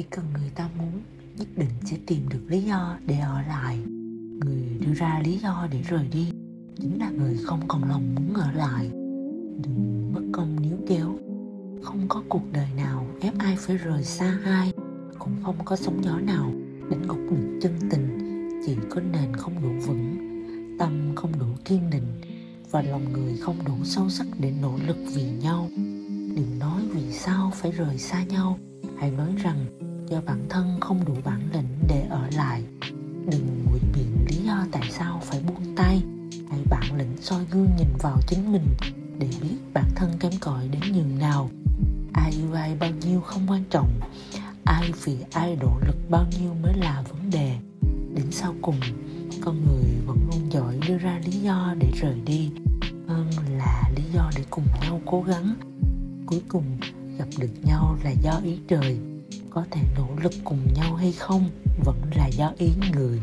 chỉ cần người ta muốn nhất định sẽ tìm được lý do để ở lại. Người đưa ra lý do để rời đi chính là người không còn lòng muốn ở lại. Đừng bất công níu kéo. Không có cuộc đời nào ép ai phải rời xa ai. Cũng không có sóng gió nào đánh gục được chân tình. Chỉ có nền không đủ vững, tâm không đủ kiên định và lòng người không đủ sâu sắc để nỗ lực vì nhau. Đừng nói vì sao phải rời xa nhau. Hãy nói rằng do bản thân không đủ bản lĩnh để ở lại. Đừng ngụy biện lý do tại sao phải buông tay. Hãy bản lĩnh soi gương nhìn vào chính mình để biết bản thân kém cỏi đến nhường nào. Ai yêu ai bao nhiêu không quan trọng. Ai vì ai độ lực bao nhiêu mới là vấn đề. Đến sau cùng, con người vẫn luôn giỏi đưa ra lý do để rời đi. Hơn là lý do để cùng nhau cố gắng. Cuối cùng, gặp được nhau là do ý trời có thể nỗ lực cùng nhau hay không vẫn là do ý người.